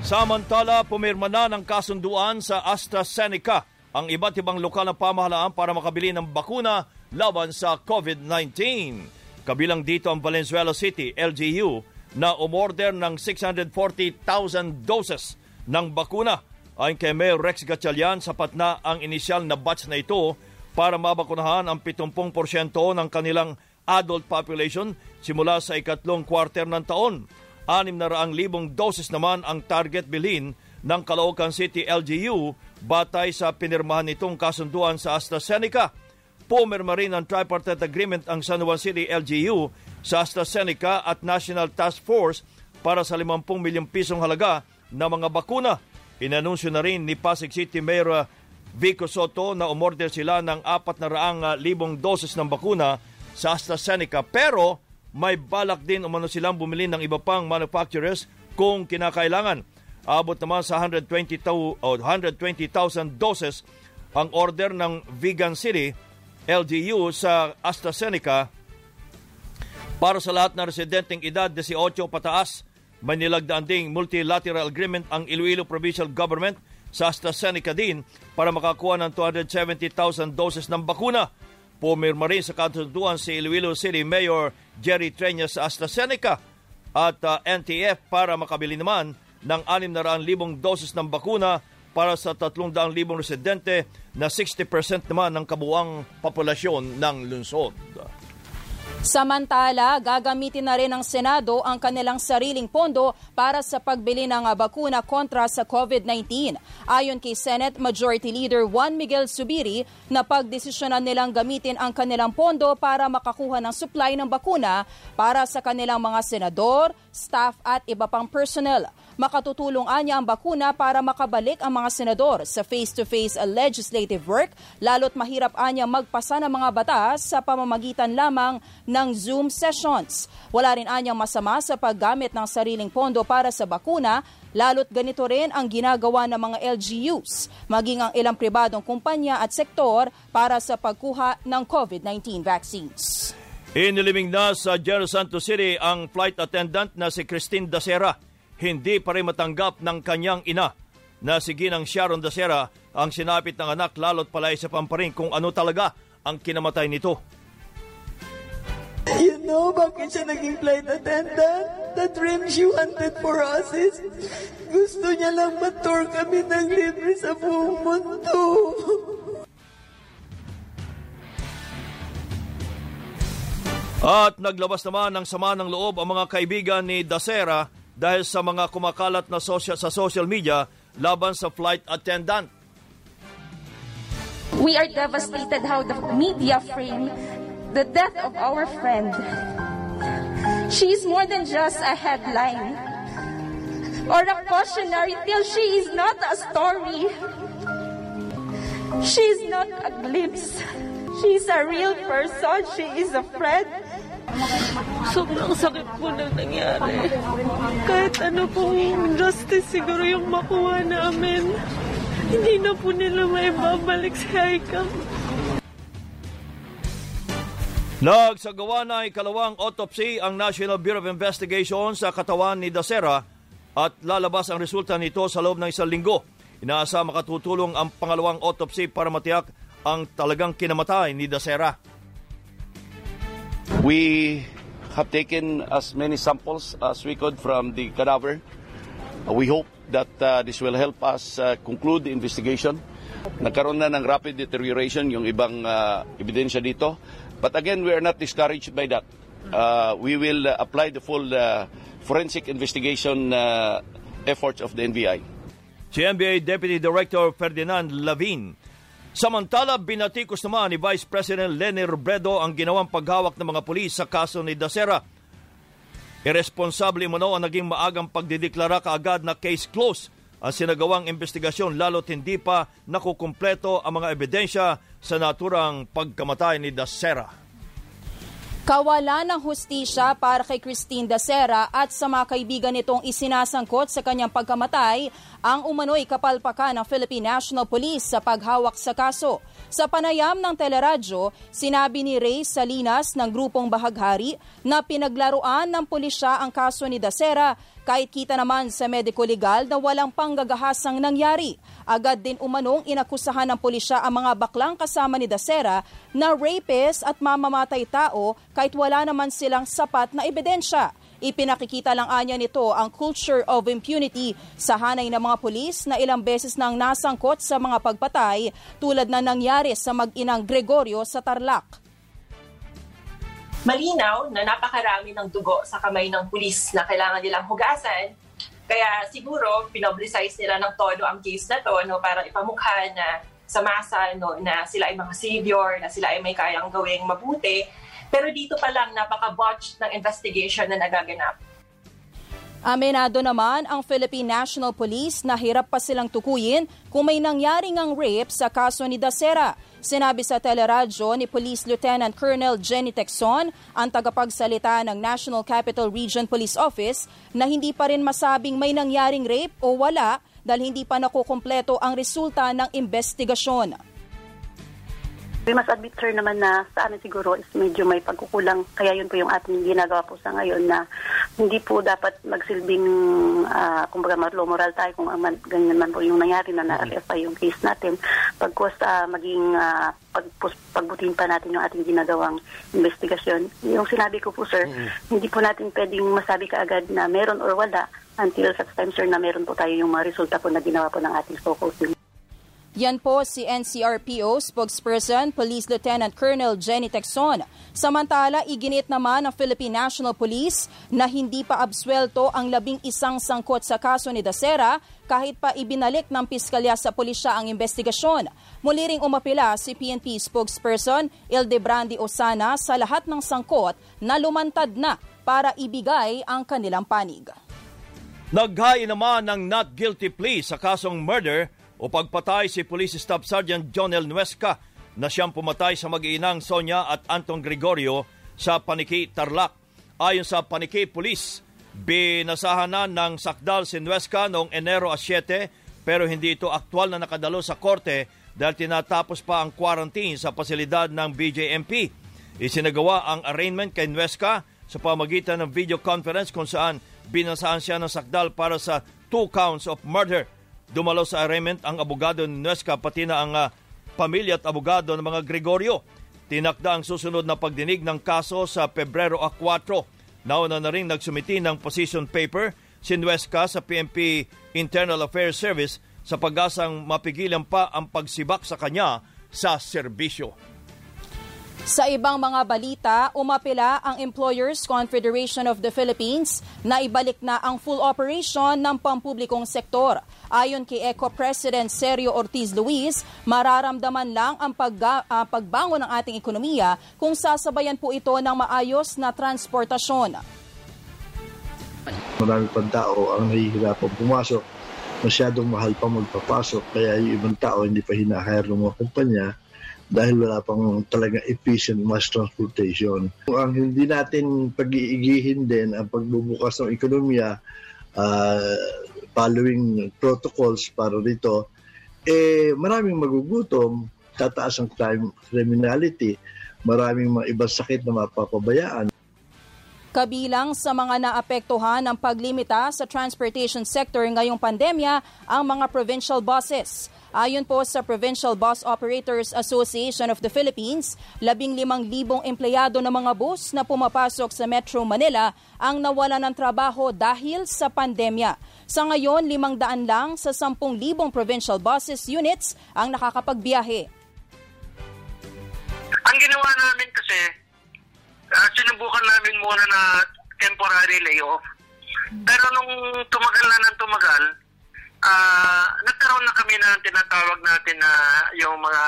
Samantala, pumirma na ng kasunduan sa AstraZeneca ang iba't ibang lokal na pamahalaan para makabili ng bakuna laban sa COVID-19. Kabilang dito ang Valenzuela City, LGU, na umorder ng 640,000 doses ng bakuna. Ayon kay Mayor Rex Gatchalian, sapat na ang inisyal na batch na ito para mabakunahan ang 70% ng kanilang adult population simula sa ikatlong quarter ng taon. 600,000 doses naman ang target bilhin ng Caloocan City LGU batay sa pinirmahan nitong kasunduan sa AstraZeneca. Pumirma rin ang tripartite agreement ang San Juan City LGU sa AstraZeneca at National Task Force para sa 50 milyong pisong halaga na mga bakuna. Inanunsyo na rin ni Pasig City Mayor Vico Soto na umorder sila ng 400,000 doses ng bakuna sa AstraZeneca pero may balak din umano silang bumili ng iba pang manufacturers kung kinakailangan. Abot naman sa 120,000 120,000 doses ang order ng Vegan City LGU sa AstraZeneca para sa lahat ng residenteng edad 18 pataas. May nilagdaan ding multilateral agreement ang Iloilo Provincial Government sa AstraZeneca din para makakuha ng 270,000 doses ng bakuna. Pumirma rin sa kasunduan si Iloilo City Mayor Jerry Treñas sa AstraZeneca at uh, NTF para makabili naman ng 600,000 doses ng bakuna para sa 300,000 residente na 60% naman ng kabuang populasyon ng lungsod. Samantala, gagamitin na rin ng Senado ang kanilang sariling pondo para sa pagbili ng bakuna kontra sa COVID-19. Ayon kay Senate Majority Leader Juan Miguel Subiri, na pagdesisyonan nilang gamitin ang kanilang pondo para makakuha ng supply ng bakuna para sa kanilang mga senador, staff at iba pang personnel. Makatutulong anya ang bakuna para makabalik ang mga senador sa face-to-face legislative work, lalo't mahirap anya magpasa ng mga batas sa pamamagitan lamang ng Zoom sessions. Wala rin anyang masama sa paggamit ng sariling pondo para sa bakuna, lalo't ganito rin ang ginagawa ng mga LGUs, maging ang ilang pribadong kumpanya at sektor para sa pagkuha ng COVID-19 vaccines. Iniliming na sa General Santos City ang flight attendant na si Christine Dacera hindi pa rin matanggap ng kanyang ina na si Ginang Sharon Dacera ang sinapit ng anak lalo't pala isa pa rin kung ano talaga ang kinamatay nito. You know bakit siya naging flight attendant? The dream she wanted for us is gusto niya lang matur kami ng libre sa buong mundo. At naglabas naman ng sama ng loob ang mga kaibigan ni Dacera dahil sa mga kumakalat na social, sa social media laban sa flight attendant. We are devastated how the media frame the death of our friend. She is more than just a headline or a cautionary tale. She is not a story. She is not a glimpse. She is a real person. She is a friend. Sobrang sakit po nang nangyari. Kahit ano pong justice siguro yung makuha namin, hindi na po nila may babalik si Haikam. Nagsagawa na ikalawang autopsy ang National Bureau of Investigation sa katawan ni Dacera at lalabas ang resulta nito sa loob ng isang linggo. Inaasa makatutulong ang pangalawang autopsy para matiyak ang talagang kinamatay ni Dacera. We have taken as many samples as we could from the cadaver. Uh, we hope that uh, this will help us uh, conclude the investigation. Nagkaroon na ng rapid deterioration yung ibang uh, ebidensya dito. But again, we are not discouraged by that. Uh, we will uh, apply the full uh, forensic investigation uh, efforts of the NBI. NBA Deputy Director Ferdinand Lavin Samantala, binatikos naman ni Vice President Lenny Robredo ang ginawang paghawak ng mga pulis sa kaso ni Dacera. Irresponsable mo ang naging maagang pagdideklara kaagad na case closed ang sinagawang investigasyon lalo't hindi pa nakukumpleto ang mga ebidensya sa naturang pagkamatay ni Dacera. Kawalan ng hustisya para kay Christine Dacera at sa mga kaibigan nitong isinasangkot sa kanyang pagkamatay ang umano'y kapalpakan ng Philippine National Police sa paghawak sa kaso. Sa panayam ng teleradyo, sinabi ni Ray Salinas ng grupong Bahaghari na pinaglaruan ng pulisya ang kaso ni Dacera kahit kita naman sa mediko legal na walang panggagahasang nangyari. Agad din umanong inakusahan ng pulisya ang mga baklang kasama ni Dacera na rapist at mamamatay tao kahit wala naman silang sapat na ebidensya. Ipinakikita lang anya nito ang culture of impunity sa hanay ng mga pulis na ilang beses nang nasangkot sa mga pagpatay tulad na nangyari sa mag-inang Gregorio sa Tarlac. Malinaw na napakarami ng dugo sa kamay ng pulis na kailangan nilang hugasan. Kaya siguro pinoblicize nila ng todo ang case na to no, para ipamukha na sa masa no, na sila ay mga savior, na sila ay may kayang gawing mabuti pero dito pa lang napaka-botched ng investigation na nagaganap. Amenado naman ang Philippine National Police na hirap pa silang tukuyin kung may nangyaring ang rape sa kaso ni Dasera. Sinabi sa teleradyo ni Police Lieutenant Colonel Jenny Texon, ang tagapagsalita ng National Capital Region Police Office, na hindi pa rin masabing may nangyaring rape o wala dahil hindi pa nakukumpleto ang resulta ng investigasyon. We must admit, sir, naman na sa amin siguro is medyo may pagkukulang. Kaya yun po yung ating ginagawa po sa ngayon na hindi po dapat magsilbing, uh, kumbaga, low moral tayo kung man, ganyan man po yung nangyari na pa yung case natin. Pagkos uh, maging uh, pag, pagbutin pa natin yung ating ginagawang investigasyon. Yung sinabi ko po, sir, mm-hmm. hindi po natin pwedeng masabi kaagad na meron or wala until such time, sir, na meron po tayo yung mga resulta po na ginawa po ng ating focus. Yan po si NCRPO spokesperson Police Lieutenant Colonel Jenny Texon. Samantala, iginit naman ng Philippine National Police na hindi pa abswelto ang labing isang sangkot sa kaso ni Dasera kahit pa ibinalik ng piskalya sa pulisya ang investigasyon. Muli ring umapila si PNP spokesperson Ildebrandi Osana sa lahat ng sangkot na lumantad na para ibigay ang kanilang panig. Naghain naman ng not guilty plea sa kasong murder o pagpatay si Police Staff Sergeant Jonel Nuesca na siyang pumatay sa mag-iinang Sonia at Anton Gregorio sa Paniki, Tarlac. Ayon sa Paniki Police, binasahan na ng sakdal si Nuesca noong Enero 7 pero hindi ito aktwal na nakadalo sa korte dahil tinatapos pa ang quarantine sa pasilidad ng BJMP. Isinagawa ang arraignment kay Nuesca sa pamagitan ng video conference kung saan binasahan siya ng sakdal para sa two counts of murder Dumalo sa arraignment ang abogado ni Nuesca pati na ang uh, pamilya at abogado ng mga Gregorio. Tinakda ang susunod na pagdinig ng kaso sa Pebrero 4. Nauna na rin nagsumiti ng position paper si Nuesca sa PNP Internal Affairs Service sa pag-asang mapigilan pa ang pagsibak sa kanya sa serbisyo. Sa ibang mga balita, umapila ang Employers Confederation of the Philippines na ibalik na ang full operation ng pampublikong sektor. Ayon kay ECO President Sergio Ortiz Luis, mararamdaman lang ang pagga, uh, pagbangon ng ating ekonomiya kung sasabayan po ito ng maayos na transportasyon. Marami pang tao ang nahihirapan pumasok. Masyadong mahal pa magpapasok kaya yung ibang tao hindi pa hinahire ng mga kumpanya dahil wala pang talaga efficient mass transportation. Ang hindi natin pag-iigihin din ang pagbubukas ng ekonomiya uh, following protocols para dito, eh maraming magugutom, tataas ang crime, criminality, maraming mga ibang sakit na mapapabayaan. Kabilang sa mga naapektuhan ng paglimita sa transportation sector ngayong pandemya ang mga provincial buses. Ayon po sa Provincial Bus Operators Association of the Philippines, 15,000 empleyado ng mga bus na pumapasok sa Metro Manila ang nawala ng trabaho dahil sa pandemya. Sa ngayon, 500 lang sa 10,000 provincial buses units ang nakakapagbiyahe. Ang ginawa namin kasi, uh, sinubukan namin muna na temporary layoff. Pero nung tumagal na ng tumagal, uh, nagkaroon na kami ng tinatawag natin na yung mga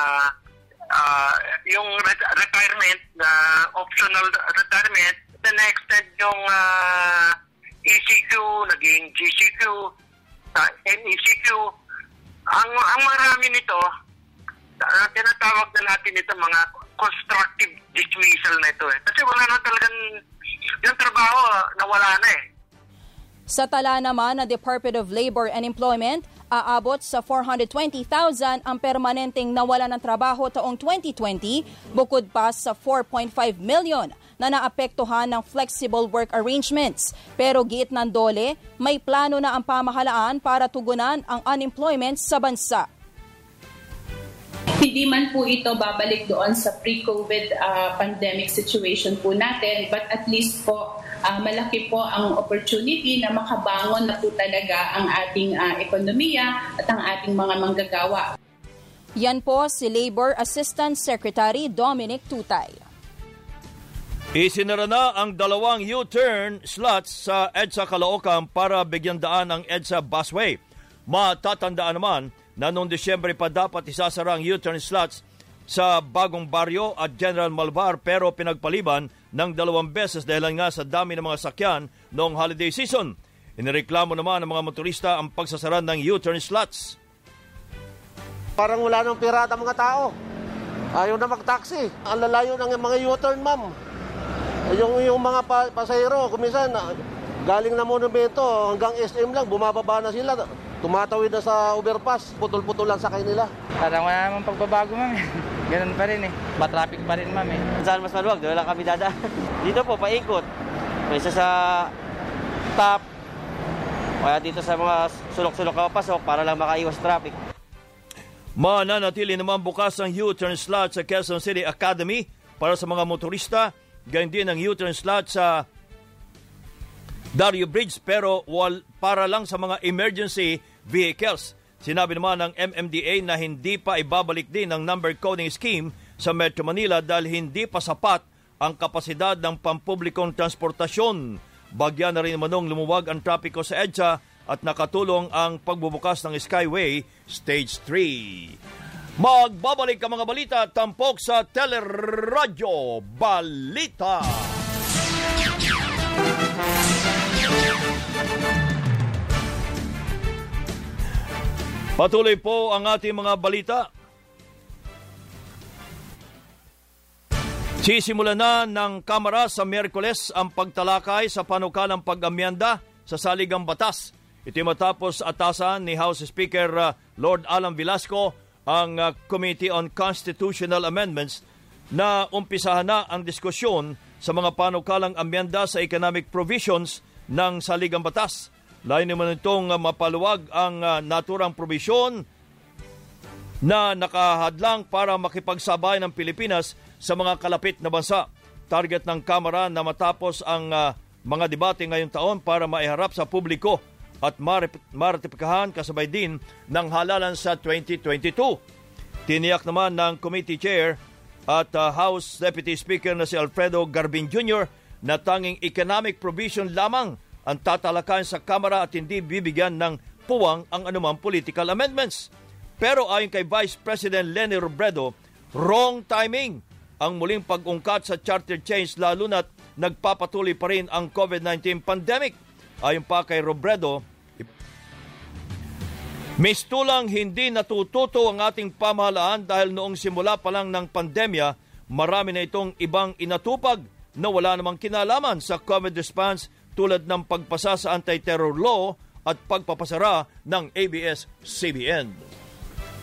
uh, yung ret- retirement na optional retirement. The next step yung uh, ECQ naging GCQ uh, MECQ ang ang marami nito uh, tinatawag na natin ito mga constructive dismissal na ito eh. kasi wala na talagang yung trabaho nawala na eh sa tala naman ng Department of Labor and Employment, aabot sa 420,000 ang permanenteng nawala ng trabaho taong 2020 bukod pa sa 4.5 million na naapektuhan ng flexible work arrangements. Pero giit ng Dole, may plano na ang pamahalaan para tugunan ang unemployment sa bansa. Hindi man po ito babalik doon sa pre-COVID uh, pandemic situation po natin, but at least po uh, malaki po ang opportunity na makabangon na po talaga ang ating uh, ekonomiya at ang ating mga manggagawa. Yan po si Labor Assistant Secretary Dominic Tutay. Isinara na ang dalawang U-turn slots sa EDSA Caloocan para bigyan daan ang EDSA busway. Matatandaan naman na noong Disyembre pa dapat isasara ang U-turn slots sa Bagong Baryo at General Malvar pero pinagpaliban ng dalawang beses dahil nga sa dami ng mga sakyan noong holiday season. Inireklamo naman ng mga motorista ang pagsasara ng U-turn slots. Parang wala nang pirata mga tao. Ayaw na mag-taxi. Ang lalayo ng mga U-turn, ma'am. Yung, yung mga pa- pasahero, kumisan, galing na monumento hanggang SM lang, bumababa na sila. Tumatawid na sa overpass, putol-putol lang sa kanila. Parang wala namang pagbabago, ma'am. Ganun pa rin eh. Matraffic pa rin, ma'am eh. Saan mas maluwag? Doon lang kami dada. Dito po, paikot. May isa sa top. Kaya dito sa mga sulok-sulok na pasok para lang makaiwas traffic. Mananatili naman bukas ang U-turn slot sa Quezon City Academy para sa mga motorista. Ganyan din ang U-turn slot sa Dario Bridge pero wal, para lang sa mga emergency vehicles. Sinabi naman ng MMDA na hindi pa ibabalik din ang number coding scheme sa Metro Manila dahil hindi pa sapat ang kapasidad ng pampublikong transportasyon. Bagyan na rin manong lumuwag ang trapiko sa EDSA at nakatulong ang pagbubukas ng Skyway Stage 3. Magbabalik ang mga balita tampok sa Teleradyo Balita. Patuloy po ang ating mga balita. Sisimulan na ng Kamara sa Miyerkules ang pagtalakay sa panukalang pag-amyanda sa saligang batas. Ito matapos atasan ni House Speaker uh, Lord Alan Velasco ang uh, Committee on Constitutional Amendments na umpisahan na ang diskusyon sa mga panukalang amyanda sa economic provisions ng saligang batas. Lain naman itong uh, mapaluwag ang uh, naturang probisyon na nakahadlang para makipagsabay ng Pilipinas sa mga kalapit na bansa. Target ng Kamara na matapos ang uh, mga debate ngayong taon para maiharap sa publiko at maratipikahan kasabay din ng halalan sa 2022. Tiniyak naman ng committee chair at House Deputy Speaker na si Alfredo Garbin Jr. na tanging economic provision lamang ang tatalakayan sa Kamara at hindi bibigyan ng puwang ang anumang political amendments. Pero ayon kay Vice President Lenny Robredo, wrong timing ang muling pag-ungkat sa charter change lalo na't nagpapatuloy pa rin ang COVID-19 pandemic. Ayon pa kay Robredo, Mistulang hindi natututo ang ating pamahalaan dahil noong simula pa lang ng pandemya, marami na itong ibang inatupag na wala namang kinalaman sa COVID response tulad ng pagpasa sa anti-terror law at pagpapasara ng ABS-CBN.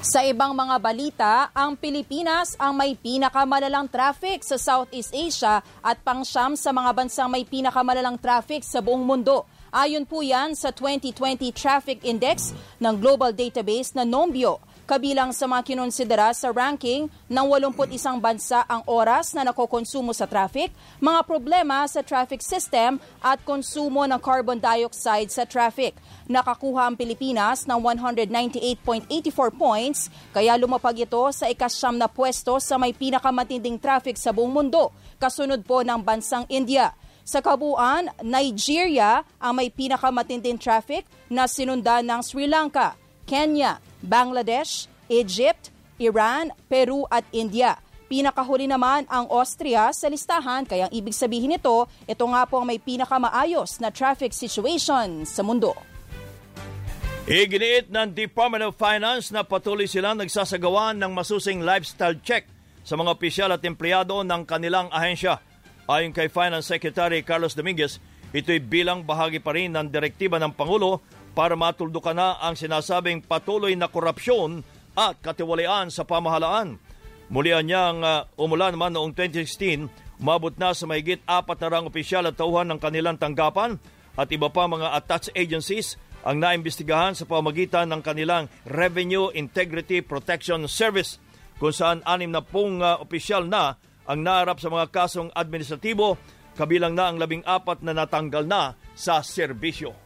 Sa ibang mga balita, ang Pilipinas ang may pinakamalalang traffic sa Southeast Asia at pangsyam sa mga bansang may pinakamalalang traffic sa buong mundo. Ayon po yan sa 2020 Traffic Index ng global database na Nombio. Kabilang sa mga kinonsidera sa ranking ng 81 bansa ang oras na nakokonsumo sa traffic, mga problema sa traffic system at konsumo ng carbon dioxide sa traffic. Nakakuha ang Pilipinas ng 198.84 points, kaya lumapag ito sa ikasyam na pwesto sa may pinakamatinding traffic sa buong mundo, kasunod po ng bansang India. Sa kabuuan, Nigeria ang may pinakamatinding traffic na sinundan ng Sri Lanka, Kenya, Bangladesh, Egypt, Iran, Peru at India. Pinakahuli naman ang Austria sa listahan kaya ang ibig sabihin nito, ito nga po ang may pinakamaayos na traffic situation sa mundo. Iginiit ng Department of Finance na patuloy silang nagsasagawa ng masusing lifestyle check sa mga opisyal at empleyado ng kanilang ahensya. Ayon kay Finance Secretary Carlos Dominguez, ito'y bilang bahagi pa rin ng direktiba ng Pangulo para matuldukan na ang sinasabing patuloy na korupsyon at katiwalian sa pamahalaan. Mulian niyang uh, umulan naman noong 2016, umabot na sa mahigit apat na rang opisyal at tauhan ng kanilang tanggapan at iba pa mga attached agencies ang naimbestigahan sa pamagitan ng kanilang Revenue Integrity Protection Service kung saan anim na pong uh, opisyal na ang naharap sa mga kasong administratibo kabilang na ang labing apat na natanggal na sa serbisyo.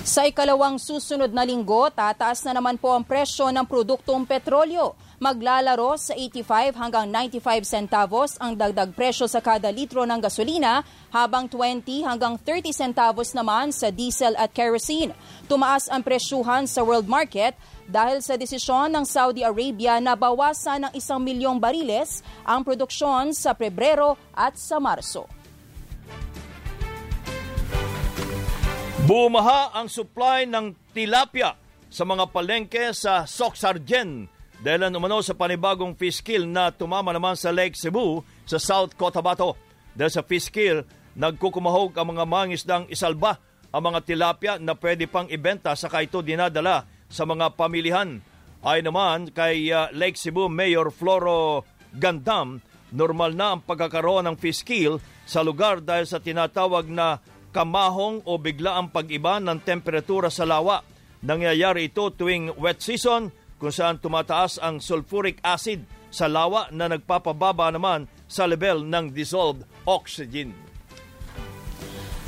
Sa ikalawang susunod na linggo, tataas na naman po ang presyo ng produktong petrolyo. Maglalaro sa 85 hanggang 95 centavos ang dagdag presyo sa kada litro ng gasolina, habang 20 hanggang 30 centavos naman sa diesel at kerosene. Tumaas ang presyuhan sa world market dahil sa desisyon ng Saudi Arabia na bawasan ng isang milyong bariles ang produksyon sa Pebrero at sa Marso. Bumaha ang supply ng tilapia sa mga palengke sa Soxargen dahil umano sa panibagong fiskil na tumama naman sa Lake Cebu sa South Cotabato. Dahil sa fiskil, nagkukumahog ang mga mangisdang isalba ang mga tilapia na pwede pang ibenta saka ito dinadala sa mga pamilihan. Ay naman kay uh, Lake Cebu Mayor Floro Gandam, normal na ang pagkakaroon ng fiskil sa lugar dahil sa tinatawag na kamahong o bigla ang pag-iba ng temperatura sa lawa. Nangyayari ito tuwing wet season kung saan tumataas ang sulfuric acid sa lawa na nagpapababa naman sa level ng dissolved oxygen.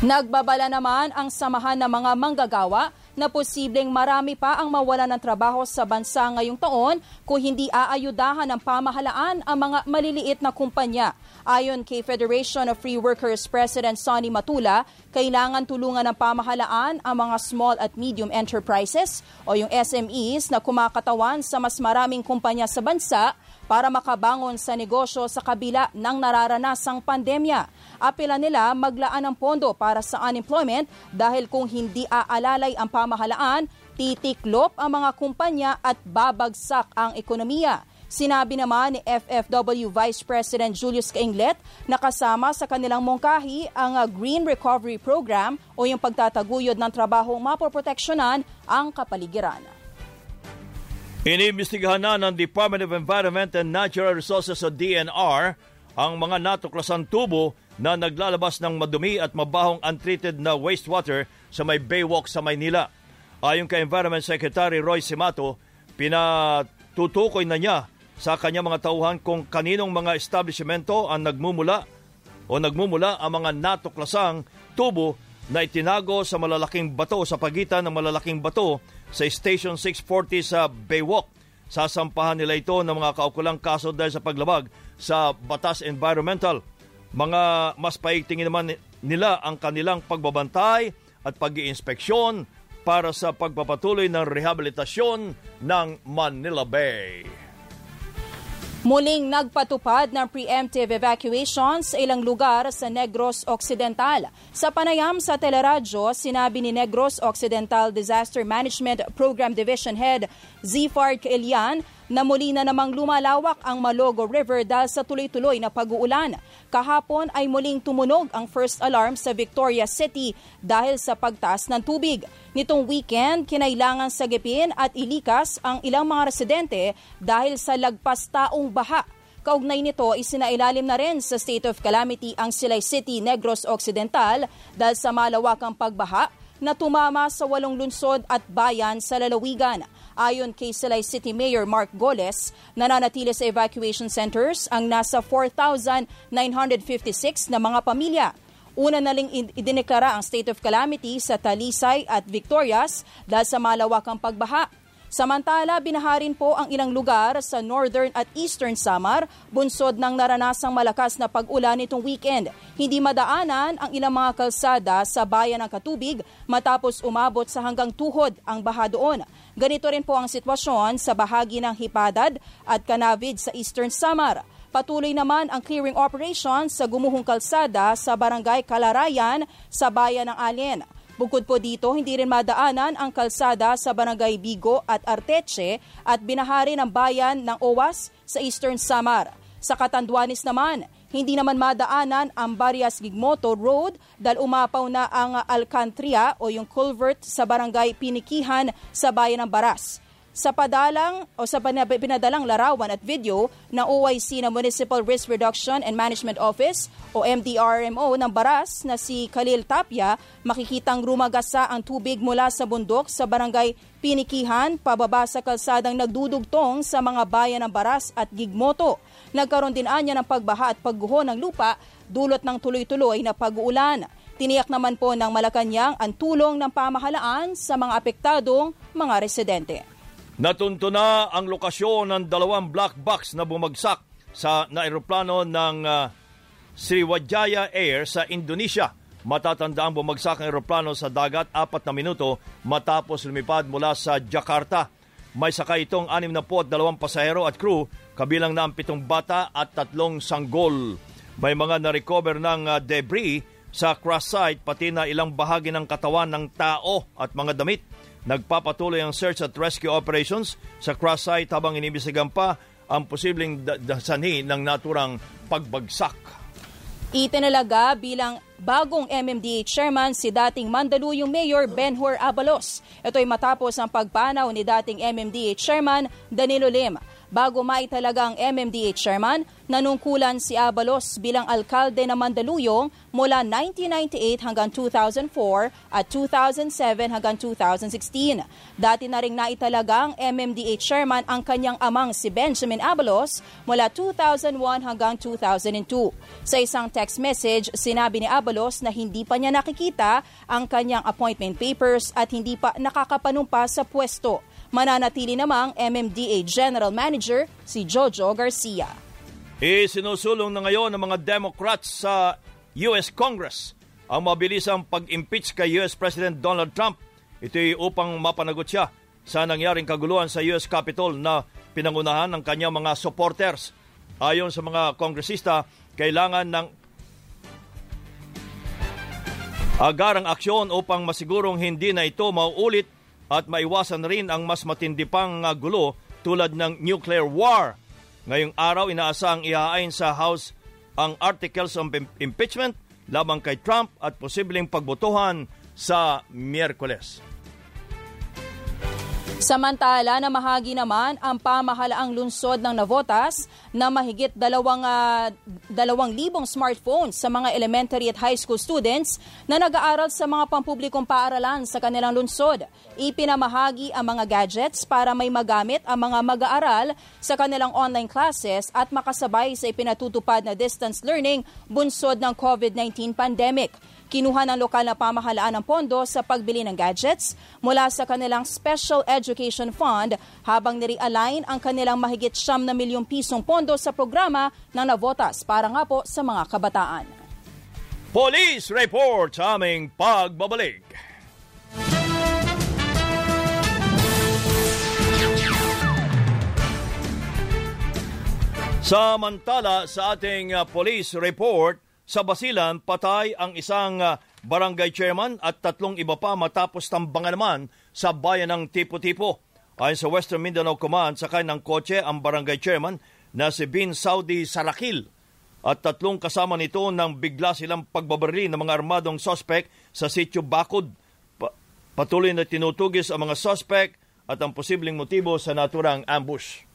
Nagbabala naman ang samahan ng mga manggagawa na posibleng marami pa ang mawala ng trabaho sa bansa ngayong taon kung hindi aayudahan ng pamahalaan ang mga maliliit na kumpanya. Ayon kay Federation of Free Workers President Sonny Matula, kailangan tulungan ng pamahalaan ang mga small at medium enterprises o yung SMEs na kumakatawan sa mas maraming kumpanya sa bansa para makabangon sa negosyo sa kabila ng nararanasang pandemya. Apela nila maglaan ng pondo para sa unemployment dahil kung hindi aalalay ang pamahalaan, titiklop ang mga kumpanya at babagsak ang ekonomiya. Sinabi naman ni FFW Vice President Julius Kainglet na kasama sa kanilang mungkahi ang Green Recovery Program o yung pagtataguyod ng trabahong mapoproteksyonan ang kapaligiran. Inimbestigahan na ng Department of Environment and Natural Resources o DNR ang mga natuklasan tubo na naglalabas ng madumi at mabahong untreated na wastewater sa may Baywalk sa Maynila. Ayon kay Environment Secretary Roy Simato, pinatutukoy na niya sa kanyang mga tauhan kung kaninong mga establishmento ang nagmumula o nagmumula ang mga natuklasang tubo na itinago sa malalaking bato sa pagitan ng malalaking bato sa Station 640 sa Baywalk. Sasampahan nila ito ng mga kaukulang kaso dahil sa paglabag sa batas environmental. Mga mas paigtingin naman nila ang kanilang pagbabantay at pag inspeksyon para sa pagpapatuloy ng rehabilitasyon ng Manila Bay. Muling nagpatupad ng preemptive evacuation sa ilang lugar sa Negros Occidental. Sa panayam sa teleradyo, sinabi ni Negros Occidental Disaster Management Program Division Head Zifard Kaelian na muli na namang lumalawak ang Malogo River dahil sa tuloy-tuloy na pag-uulan. Kahapon ay muling tumunog ang first alarm sa Victoria City dahil sa pagtaas ng tubig. Nitong weekend, kinailangan sagipin at ilikas ang ilang mga residente dahil sa lagpas taong baha. Kaugnay nito, isinailalim na rin sa state of calamity ang Silay City, Negros Occidental dahil sa malawakang pagbaha na tumama sa walong lunsod at bayan sa lalawigan. Ayon kay Silay City Mayor Mark Goles, nananatili sa evacuation centers ang nasa 4,956 na mga pamilya. Una na ling idineklara ang state of calamity sa Talisay at Victorias dahil sa malawakang pagbaha. Samantala, binaharin po ang ilang lugar sa northern at eastern Samar, bunsod ng naranasang malakas na pag-ulan nitong weekend. Hindi madaanan ang ilang mga kalsada sa bayan ng Katubig matapos umabot sa hanggang tuhod ang baha doon. Ganito rin po ang sitwasyon sa bahagi ng Hipadad at Canavid sa eastern Samar. Patuloy naman ang clearing operation sa gumuhong kalsada sa barangay Kalarayan sa bayan ng Alien. Bukod po dito, hindi rin madaanan ang kalsada sa barangay Bigo at Arteche at binahari ng bayan ng Owas sa Eastern Samar. Sa Katanduanis naman, hindi naman madaanan ang Barias Gigmoto Road dahil umapaw na ang Alcantria o yung culvert sa barangay Pinikihan sa bayan ng Baras. Sa padalang o sa pinadalang larawan at video ng OIC na Municipal Risk Reduction and Management Office o MDRMO ng Baras na si Khalil Tapia, makikitang rumagasa ang tubig mula sa bundok sa barangay Pinikihan pababa sa kalsadang nagdudugtong sa mga bayan ng Baras at Gigmoto. Nagkaroon din anya ng pagbaha at pagguho ng lupa dulot ng tuloy-tuloy na pag-uulan. Tiniyak naman po ng Malacanang ang tulong ng pamahalaan sa mga apektadong mga residente. Natunto na ang lokasyon ng dalawang black box na bumagsak sa na aeroplano ng uh, Sriwijaya Air sa Indonesia. Matatanda ang bumagsak ang aeroplano sa dagat apat na minuto matapos lumipad mula sa Jakarta. May sakay itong anim na po at dalawang pasahero at crew, kabilang na ang pitong bata at tatlong sanggol. May mga na-recover ng uh, debris sa crash site pati na ilang bahagi ng katawan ng tao at mga damit. Nagpapatuloy ang search at rescue operations sa crash site habang inibisigan pa ang posibleng dasanhi ng naturang pagbagsak. Itinalaga bilang bagong MMDA chairman si dating Mandaluyong Mayor Benhur Abalos. Ito ay matapos ang pagpanaw ni dating MMDA chairman Danilo Lim. Bago maitalaga ang MMDA chairman, nanungkulan si Abalos bilang alkalde ng Mandaluyong mula 1998 hanggang 2004 at 2007 hanggang 2016. Dati na rin naitalaga ang MMDA chairman ang kanyang amang si Benjamin Abalos mula 2001 hanggang 2002. Sa isang text message, sinabi ni Abalos na hindi pa niya nakikita ang kanyang appointment papers at hindi pa nakakapanumpa sa pwesto. Mananatili namang MMDA General Manager si Jojo Garcia. Isinusulong na ngayon ng mga Democrats sa US Congress ang mabilisang pag-impeach kay US President Donald Trump. Ito'y upang mapanagot siya sa nangyaring kaguluhan sa US Capitol na pinangunahan ng kanyang mga supporters. Ayon sa mga kongresista, kailangan ng agarang aksyon upang masigurong hindi na ito mauulit at maiwasan rin ang mas matindi pang gulo tulad ng nuclear war. Ngayong araw, inaasang ihahain sa House ang articles of impeachment labang kay Trump at posibleng pagbotohan sa Miyerkules. Samantala, namahagi naman ang pamahalaang lungsod ng Navotas na mahigit dalawang, uh, dalawang libong smartphones sa mga elementary at high school students na nag-aaral sa mga pampublikong paaralan sa kanilang lungsod. Ipinamahagi ang mga gadgets para may magamit ang mga mag-aaral sa kanilang online classes at makasabay sa ipinatutupad na distance learning bunsod ng COVID-19 pandemic. Kinuha ng lokal na pamahalaan ng pondo sa pagbili ng gadgets mula sa kanilang Special Education Fund habang nire-align ang kanilang mahigit siyam na milyong pisong pondo sa programa ng Navotas para nga po sa mga kabataan. Police report sa aming pagbabalik. Samantala sa ating uh, police report, sa Basilan, patay ang isang uh, barangay chairman at tatlong iba pa matapos tambangan naman sa bayan ng Tipo-Tipo. Ayon sa Western Mindanao Command, sakay ng kotse ang barangay chairman na si Bin Saudi Sarakil at tatlong kasama nito nang bigla silang pagbabarili ng mga armadong sospek sa sitio Bakod. Pa- patuloy na tinutugis ang mga sospek at ang posibleng motibo sa naturang ambush.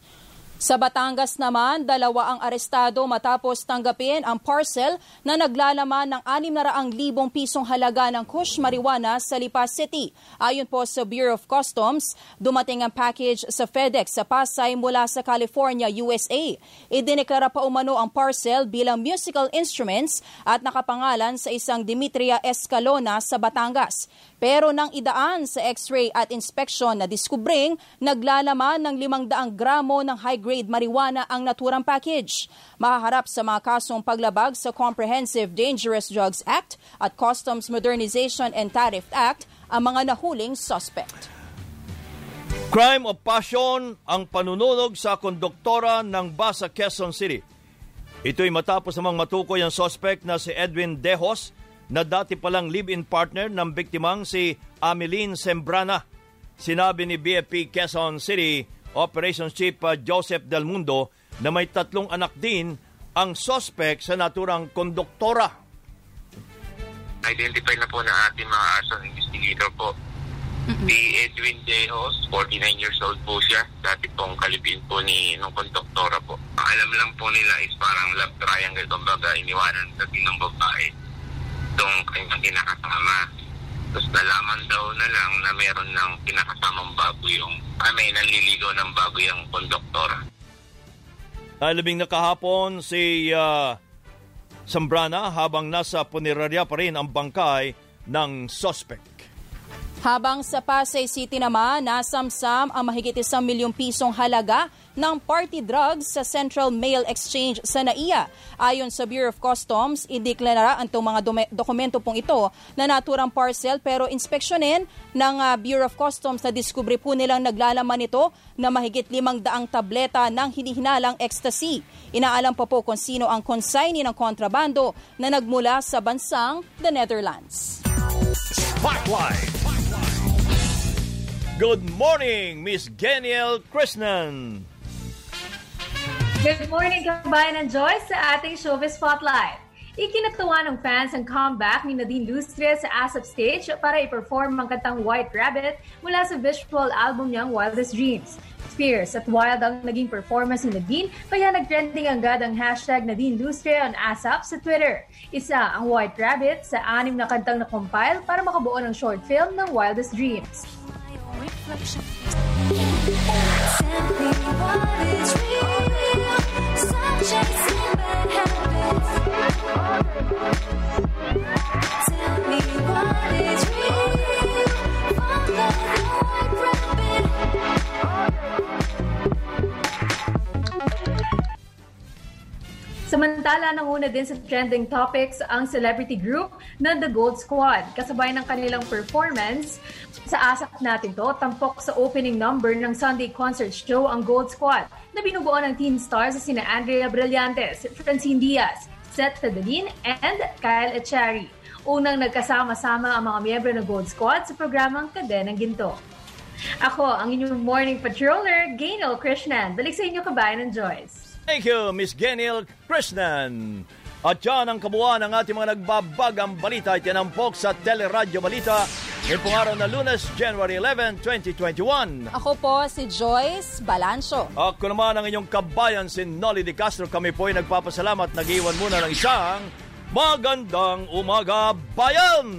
Sa Batangas naman, dalawa ang arestado matapos tanggapin ang parcel na naglalaman ng 600,000 pisong halaga ng kush marijuana sa Lipa City. Ayon po sa Bureau of Customs, dumating ang package sa FedEx sa Pasay mula sa California, USA. Idineklara pa umano ang parcel bilang musical instruments at nakapangalan sa isang Dimitria Escalona sa Batangas. Pero nang idaan sa x-ray at inspection na diskubring, naglalaman ng 500 gramo ng high-grade marijuana ang naturang package. Mahaharap sa mga kasong paglabag sa Comprehensive Dangerous Drugs Act at Customs Modernization and Tariff Act ang mga nahuling suspect. Crime of passion ang panununog sa konduktora ng bus sa Quezon City. Ito'y matapos namang matukoy ang suspect na si Edwin Dejos na dati palang live-in partner ng biktimang si Ameline Sembrana. Sinabi ni BFP Quezon City Operations Chief uh, Joseph Del Mundo na may tatlong anak din ang suspect sa naturang konduktora. Identify na po na ating mga arson investigator po Si Edwin Dejos, 49 years old po siya. Dati pong kalipin po ni nung konduktora po. Alam lang po nila is parang love triangle. Kumbaga, iniwanan sa ng babae itong kanyang kinakasama. Tapos nalaman daw na lang na meron ng kinakasamang baboy yung, ah, may nanliligaw ng baboy ang konduktora. Alabing nakahapon si uh, Sambrana habang nasa punerarya pa rin ang bangkay ng suspect. Habang sa Pasay City naman, nasamsam ang mahigit isang milyong pisong halaga ng party drugs sa Central Mail Exchange sa NAIA. Ayon sa Bureau of Customs, ideklara ang mga dokumento pong ito na naturang parcel pero inspeksyonin ng uh, Bureau of Customs na diskubre po nilang naglalaman ito na mahigit limang daang tableta ng hinihinalang ecstasy. Inaalam pa po kung sino ang consignee ng kontrabando na nagmula sa bansang the Netherlands. Spotlight! Good morning, Miss Geniel Krishnan. Good morning, kabayan and Joyce sa ating Showbiz Spotlight. Ikinatuwa ng fans ang comeback ni Nadine Lustre sa ASAP stage para i-perform ang kantang White Rabbit mula sa visual album niyang Wildest Dreams. Fierce at wild ang naging performance ni Nadine kaya nag-trending agad ang hashtag Nadine Lustre on ASAP sa Twitter. Isa ang White Rabbit sa anim na kantang na-compile para makabuo ng short film ng Wildest Dreams. Tell me what is. Samantala, nanguna din sa trending topics ang celebrity group na The Gold Squad. Kasabay ng kanilang performance, sa asap natin to, tampok sa opening number ng Sunday concert show ang Gold Squad na binubuo ng teen stars sa sina Andrea Brillantes, Francine Diaz, Seth Tadalin, and Kyle Echari. Unang nagkasama-sama ang mga miyembro ng Gold Squad sa programang Kadenang Ginto. Ako, ang inyong morning patroller, Gainel Krishnan. Balik sa inyo kabayan ng Joyce. Thank you, Miss Geniel Krishnan. At yan ang kabuuan ng ating mga nagbabagang balita at tinampok sa Teleradyo Balita ngayong araw na lunes, January 11, 2021. Ako po si Joyce Balancho. Ako naman ang inyong kabayan si Nolly De Castro. Kami po ay nagpapasalamat. Nag-iwan muna ng isang magandang umaga, bayan!